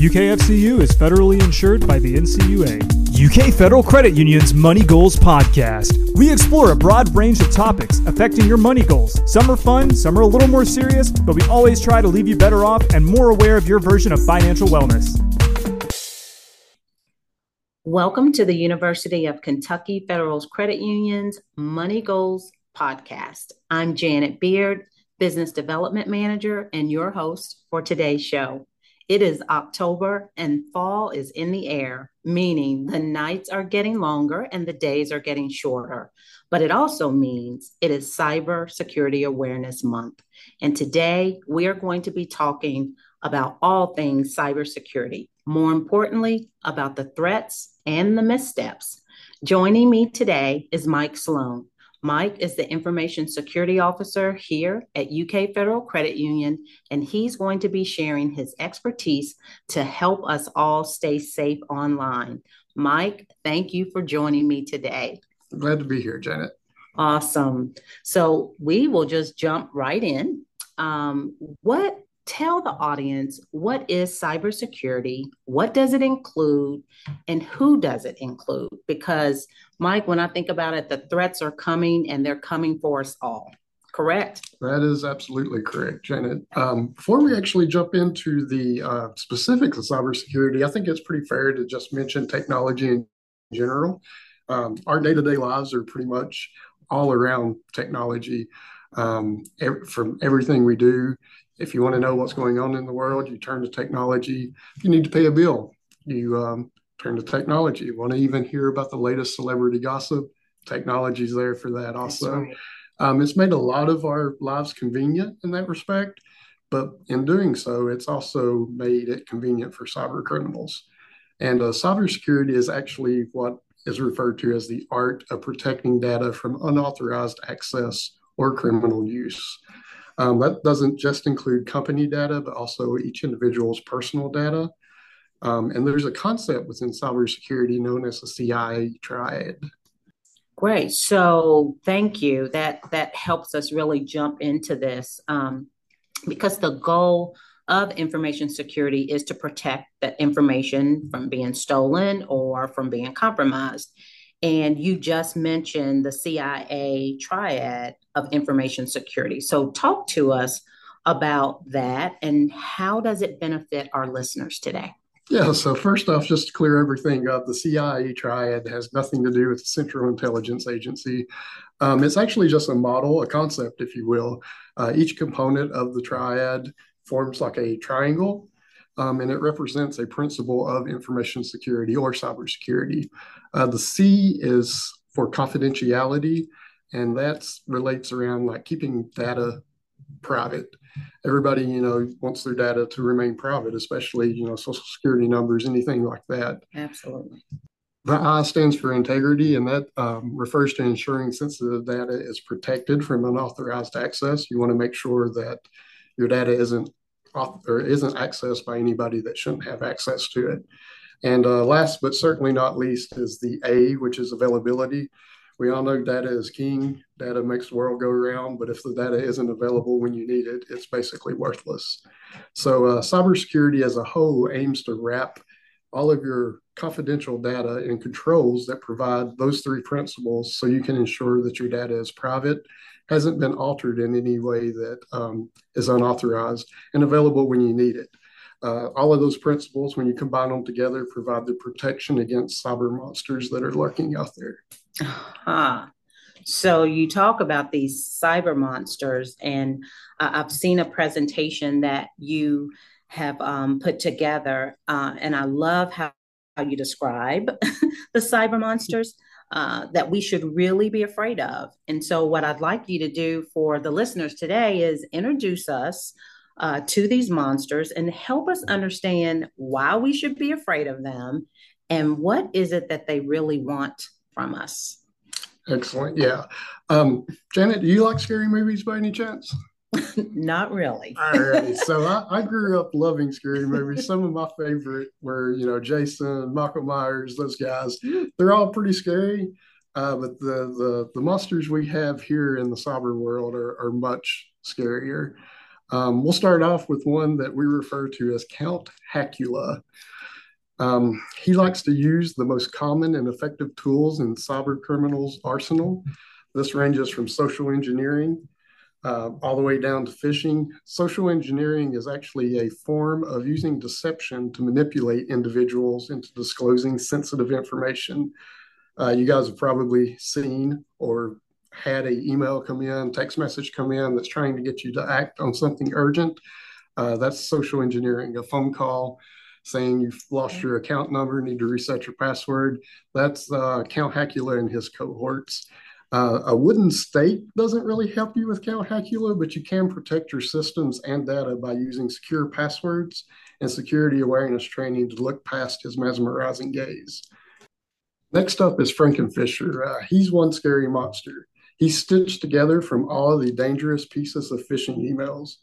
UKFCU is federally insured by the NCUA. UK Federal Credit Union's Money Goals Podcast. We explore a broad range of topics affecting your money goals. Some are fun, some are a little more serious, but we always try to leave you better off and more aware of your version of financial wellness. Welcome to the University of Kentucky Federal Credit Union's Money Goals Podcast. I'm Janet Beard, Business Development Manager, and your host for today's show. It is October and fall is in the air, meaning the nights are getting longer and the days are getting shorter. But it also means it is Cyber Security Awareness Month. And today we are going to be talking about all things cybersecurity, more importantly, about the threats and the missteps. Joining me today is Mike Sloan. Mike is the Information Security Officer here at UK Federal Credit Union, and he's going to be sharing his expertise to help us all stay safe online. Mike, thank you for joining me today. Glad to be here, Janet. Awesome. So we will just jump right in. Um, what tell the audience what is cybersecurity, what does it include, and who does it include? Because, Mike, when I think about it, the threats are coming and they're coming for us all. Correct? That is absolutely correct, Janet. Um, before we actually jump into the uh, specifics of cybersecurity, I think it's pretty fair to just mention technology in general. Um, our day to day lives are pretty much all around technology. Um, from everything we do if you want to know what's going on in the world, you turn to technology. If you need to pay a bill, you um, turn to technology. You want to even hear about the latest celebrity gossip, technology's there for that also. Right. Um, it's made a lot of our lives convenient in that respect, but in doing so, it's also made it convenient for cyber criminals. And uh, cybersecurity is actually what is referred to as the art of protecting data from unauthorized access or criminal use. Um, that doesn't just include company data, but also each individual's personal data. Um, and there's a concept within cybersecurity known as the CIA triad. Great. So thank you. That that helps us really jump into this um, because the goal of information security is to protect that information from being stolen or from being compromised. And you just mentioned the CIA triad of information security. So, talk to us about that and how does it benefit our listeners today? Yeah, so first off, just to clear everything up, the CIA triad has nothing to do with the Central Intelligence Agency. Um, it's actually just a model, a concept, if you will. Uh, each component of the triad forms like a triangle, um, and it represents a principle of information security or cybersecurity. Uh, the C is for confidentiality, and that relates around like keeping data private. Everybody, you know, wants their data to remain private, especially you know social security numbers, anything like that. Absolutely. The I stands for integrity, and that um, refers to ensuring sensitive data is protected from unauthorized access. You want to make sure that your data isn't or isn't accessed by anybody that shouldn't have access to it. And uh, last but certainly not least is the A, which is availability. We all know data is king. Data makes the world go around, but if the data isn't available when you need it, it's basically worthless. So, uh, cybersecurity as a whole aims to wrap all of your confidential data and controls that provide those three principles so you can ensure that your data is private hasn't been altered in any way that um, is unauthorized and available when you need it. Uh, all of those principles, when you combine them together, provide the protection against cyber monsters that are lurking out there. Uh-huh. So you talk about these cyber monsters, and uh, I've seen a presentation that you have um, put together, uh, and I love how, how you describe the cyber monsters uh, that we should really be afraid of. And so, what I'd like you to do for the listeners today is introduce us uh, to these monsters and help us understand why we should be afraid of them and what is it that they really want from us. Excellent. Yeah. Um, Janet, do you like scary movies by any chance? Not really. All right. So I, I, grew up loving scary movies. Some of my favorite were, you know, Jason, Michael Myers, those guys. They're all pretty scary. Uh, but the, the the monsters we have here in the cyber world are, are much scarier. Um, we'll start off with one that we refer to as Count Hackula. Um, he likes to use the most common and effective tools in cyber criminals' arsenal. This ranges from social engineering uh, all the way down to phishing. Social engineering is actually a form of using deception to manipulate individuals into disclosing sensitive information. Uh, you guys have probably seen or had an email come in, text message come in that's trying to get you to act on something urgent. Uh, that's social engineering. A phone call saying you've lost your account number, need to reset your password. That's uh, Count Hackula and his cohorts. Uh, a wooden stake doesn't really help you with Count Hackula, but you can protect your systems and data by using secure passwords and security awareness training to look past his mesmerizing gaze. Next up is Frankenphisher. Uh, he's one scary monster. He's stitched together from all the dangerous pieces of phishing emails.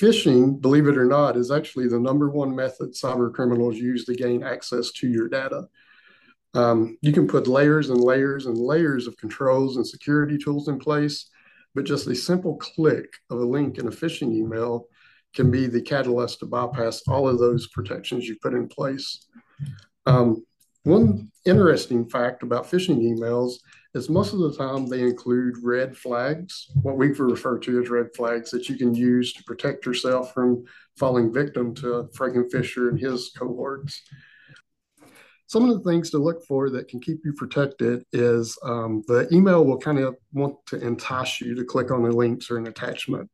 Phishing, believe it or not, is actually the number one method cyber criminals use to gain access to your data. Um, you can put layers and layers and layers of controls and security tools in place, but just a simple click of a link in a phishing email can be the catalyst to bypass all of those protections you put in place. Um, one interesting fact about phishing emails is most of the time they include red flags, what we refer to as red flags that you can use to protect yourself from falling victim to Frankenphisher and his cohorts some of the things to look for that can keep you protected is um, the email will kind of want to entice you to click on the links or an attachment.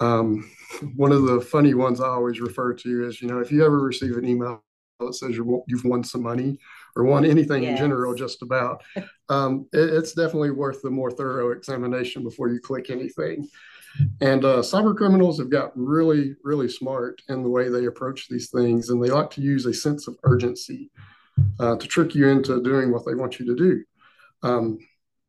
Um, one of the funny ones I always refer to is, you know, if you ever receive an email that says you have won some money or won anything yes. in general, just about, um, it, it's definitely worth the more thorough examination before you click anything. And uh, cyber criminals have got really, really smart in the way they approach these things, and they like to use a sense of urgency uh, to trick you into doing what they want you to do. Um,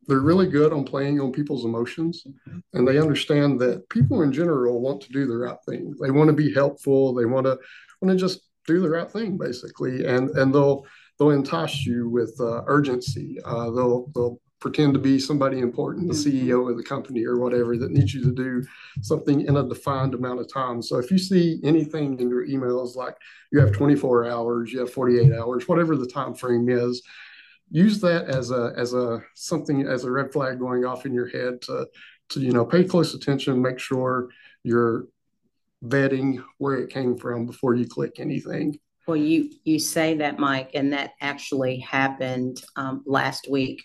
they're really good on playing on people's emotions, and they understand that people in general want to do the right thing. They want to be helpful. They want to want to just do the right thing, basically, and and they'll they'll entice you with uh, urgency. Uh, they'll they'll pretend to be somebody important, the mm-hmm. CEO of the company or whatever, that needs you to do something in a defined amount of time. So if you see anything in your emails like you have 24 hours, you have 48 hours, whatever the time frame is, use that as a as a something as a red flag going off in your head to to you know pay close attention, make sure you're vetting where it came from before you click anything. Well, you you say that, Mike, and that actually happened um, last week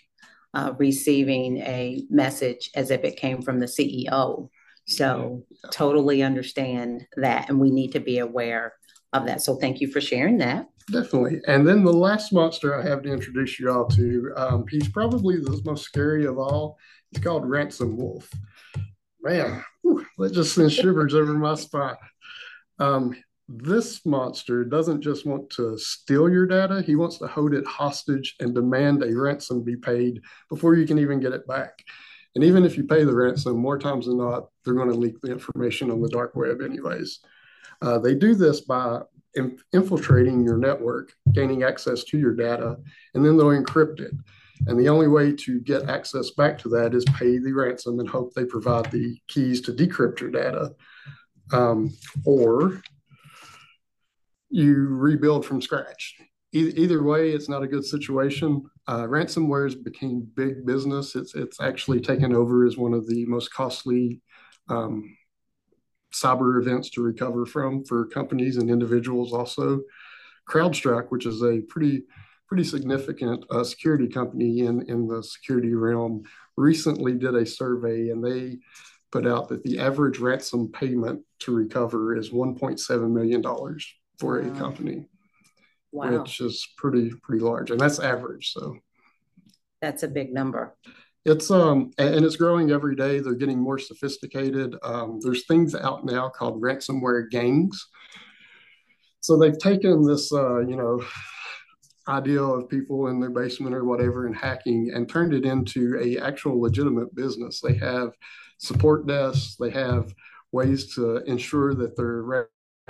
uh, receiving a message as if it came from the CEO. So, yeah. totally understand that. And we need to be aware of that. So, thank you for sharing that. Definitely. And then the last monster I have to introduce you all to, um, he's probably the most scary of all. It's called Ransomwolf. Man, whew, that just sends shivers over my spine. Um, this monster doesn't just want to steal your data, he wants to hold it hostage and demand a ransom be paid before you can even get it back. And even if you pay the ransom, more times than not, they're going to leak the information on the dark web, anyways. Uh, they do this by infiltrating your network, gaining access to your data, and then they'll encrypt it. And the only way to get access back to that is pay the ransom and hope they provide the keys to decrypt your data. Um, or you rebuild from scratch. Either way, it's not a good situation. Uh, ransomware became big business. It's it's actually taken over as one of the most costly um, cyber events to recover from for companies and individuals. Also, CrowdStrike, which is a pretty pretty significant uh, security company in in the security realm, recently did a survey and they put out that the average ransom payment to recover is 1.7 million dollars for a company, wow. which is pretty pretty large, and that's average. So that's a big number. It's um and it's growing every day. They're getting more sophisticated. Um, there's things out now called ransomware gangs. So they've taken this uh, you know idea of people in their basement or whatever and hacking and turned it into a actual legitimate business. They have support desks. They have ways to ensure that their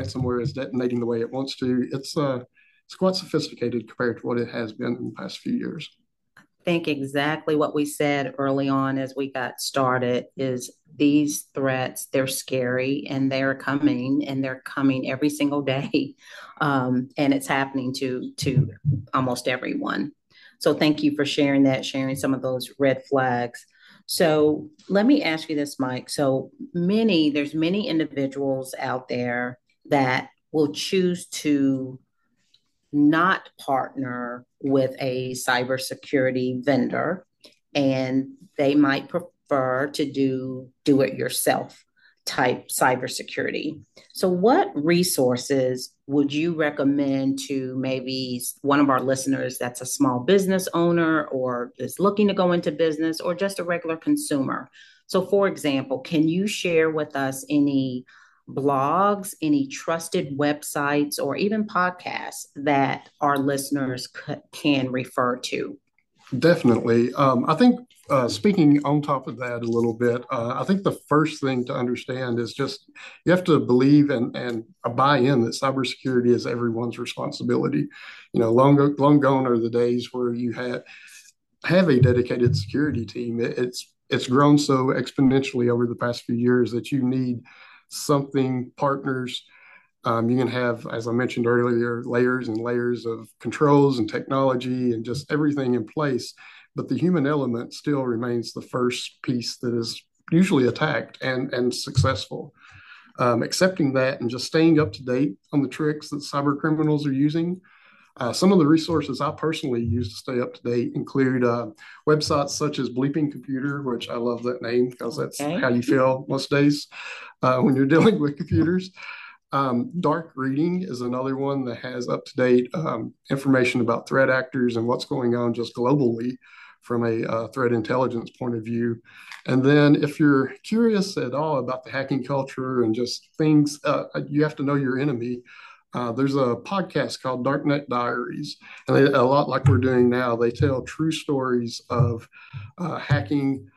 ransomware is detonating the way it wants to. It's uh, it's quite sophisticated compared to what it has been in the past few years. I think exactly what we said early on as we got started is these threats they're scary and they're coming and they're coming every single day um, and it's happening to to almost everyone so thank you for sharing that sharing some of those red flags so let me ask you this mike so many there's many individuals out there that will choose to not partner with a cybersecurity vendor and they might prefer to do do it yourself type cybersecurity. So what resources would you recommend to maybe one of our listeners that's a small business owner or is looking to go into business or just a regular consumer? So for example, can you share with us any blogs, any trusted websites, or even podcasts that our listeners c- can refer to? Definitely. Um, I think uh, speaking on top of that a little bit, uh, I think the first thing to understand is just you have to believe and and buy in that cybersecurity is everyone's responsibility. You know, long long gone are the days where you had have a dedicated security team. It, it's it's grown so exponentially over the past few years that you need something partners. Um, you can have, as I mentioned earlier, layers and layers of controls and technology and just everything in place. But the human element still remains the first piece that is usually attacked and, and successful. Um, accepting that and just staying up to date on the tricks that cyber criminals are using uh, some of the resources I personally use to stay up to date include uh, websites such as Bleeping Computer, which I love that name because that's okay. how you feel most days uh, when you're dealing with computers. Um, Dark Reading is another one that has up to date um, information about threat actors and what's going on just globally from a uh, threat intelligence point of view. And then, if you're curious at all about the hacking culture and just things, uh, you have to know your enemy. Uh, there's a podcast called Darknet Diaries, and they, a lot like we're doing now, they tell true stories of uh, hacking,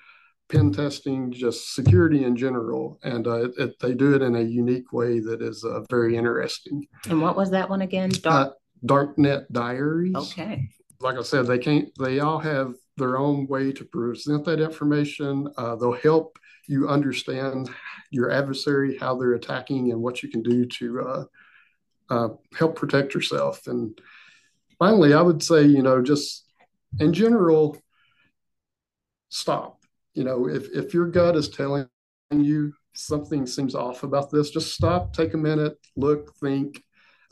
pen testing, just security in general, and uh, it, they do it in a unique way that is uh, very interesting. And what was that one again? Dark- uh, Darknet Diaries. Okay. Like I said, they can't. They all have their own way to present that information. Uh, they'll help you understand your adversary, how they're attacking, and what you can do to uh, help protect yourself. And finally, I would say, you know, just in general, stop. You know, if, if your gut is telling you something seems off about this, just stop, take a minute, look, think,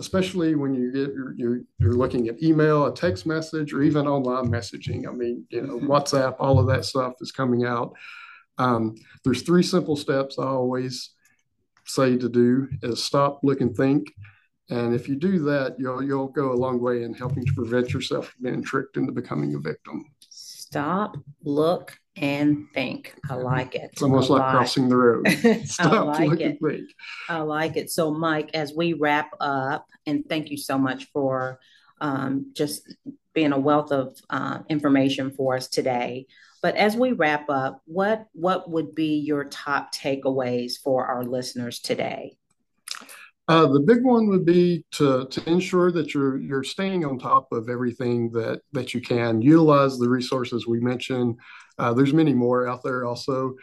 especially when you get you're, you're, you're looking at email, a text message, or even online messaging. I mean, you know, mm-hmm. WhatsApp, all of that stuff is coming out. Um, there's three simple steps I always say to do is stop, look, and think. And if you do that, you'll you'll go a long way in helping to prevent yourself from being tricked into becoming a victim. Stop, look, and think. I like it. It's almost like crossing the road. Stop, I like it. I like it. So, Mike, as we wrap up, and thank you so much for um, just being a wealth of uh, information for us today. But as we wrap up, what what would be your top takeaways for our listeners today? Uh, the big one would be to, to ensure that you're you're staying on top of everything that that you can. Utilize the resources we mentioned. Uh, there's many more out there. Also,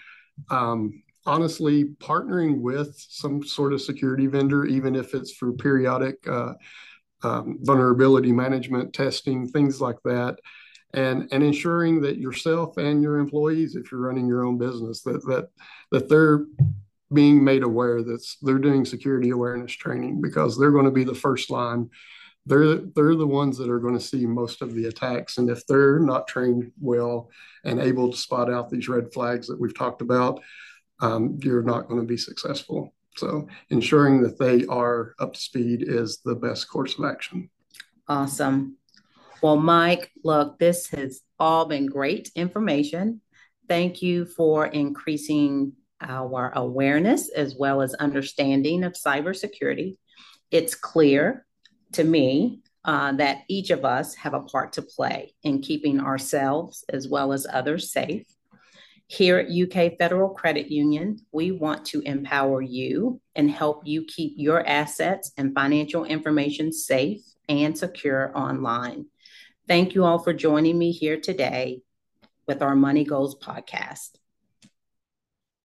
um, honestly, partnering with some sort of security vendor, even if it's for periodic uh, um, vulnerability management testing, things like that, and and ensuring that yourself and your employees, if you're running your own business, that that that they're being made aware that they're doing security awareness training because they're going to be the first line. They're they're the ones that are going to see most of the attacks, and if they're not trained well and able to spot out these red flags that we've talked about, um, you're not going to be successful. So ensuring that they are up to speed is the best course of action. Awesome. Well, Mike, look, this has all been great information. Thank you for increasing our awareness as well as understanding of cybersecurity. It's clear to me uh, that each of us have a part to play in keeping ourselves as well as others safe. Here at UK Federal Credit Union, we want to empower you and help you keep your assets and financial information safe and secure online. Thank you all for joining me here today with our Money Goals podcast.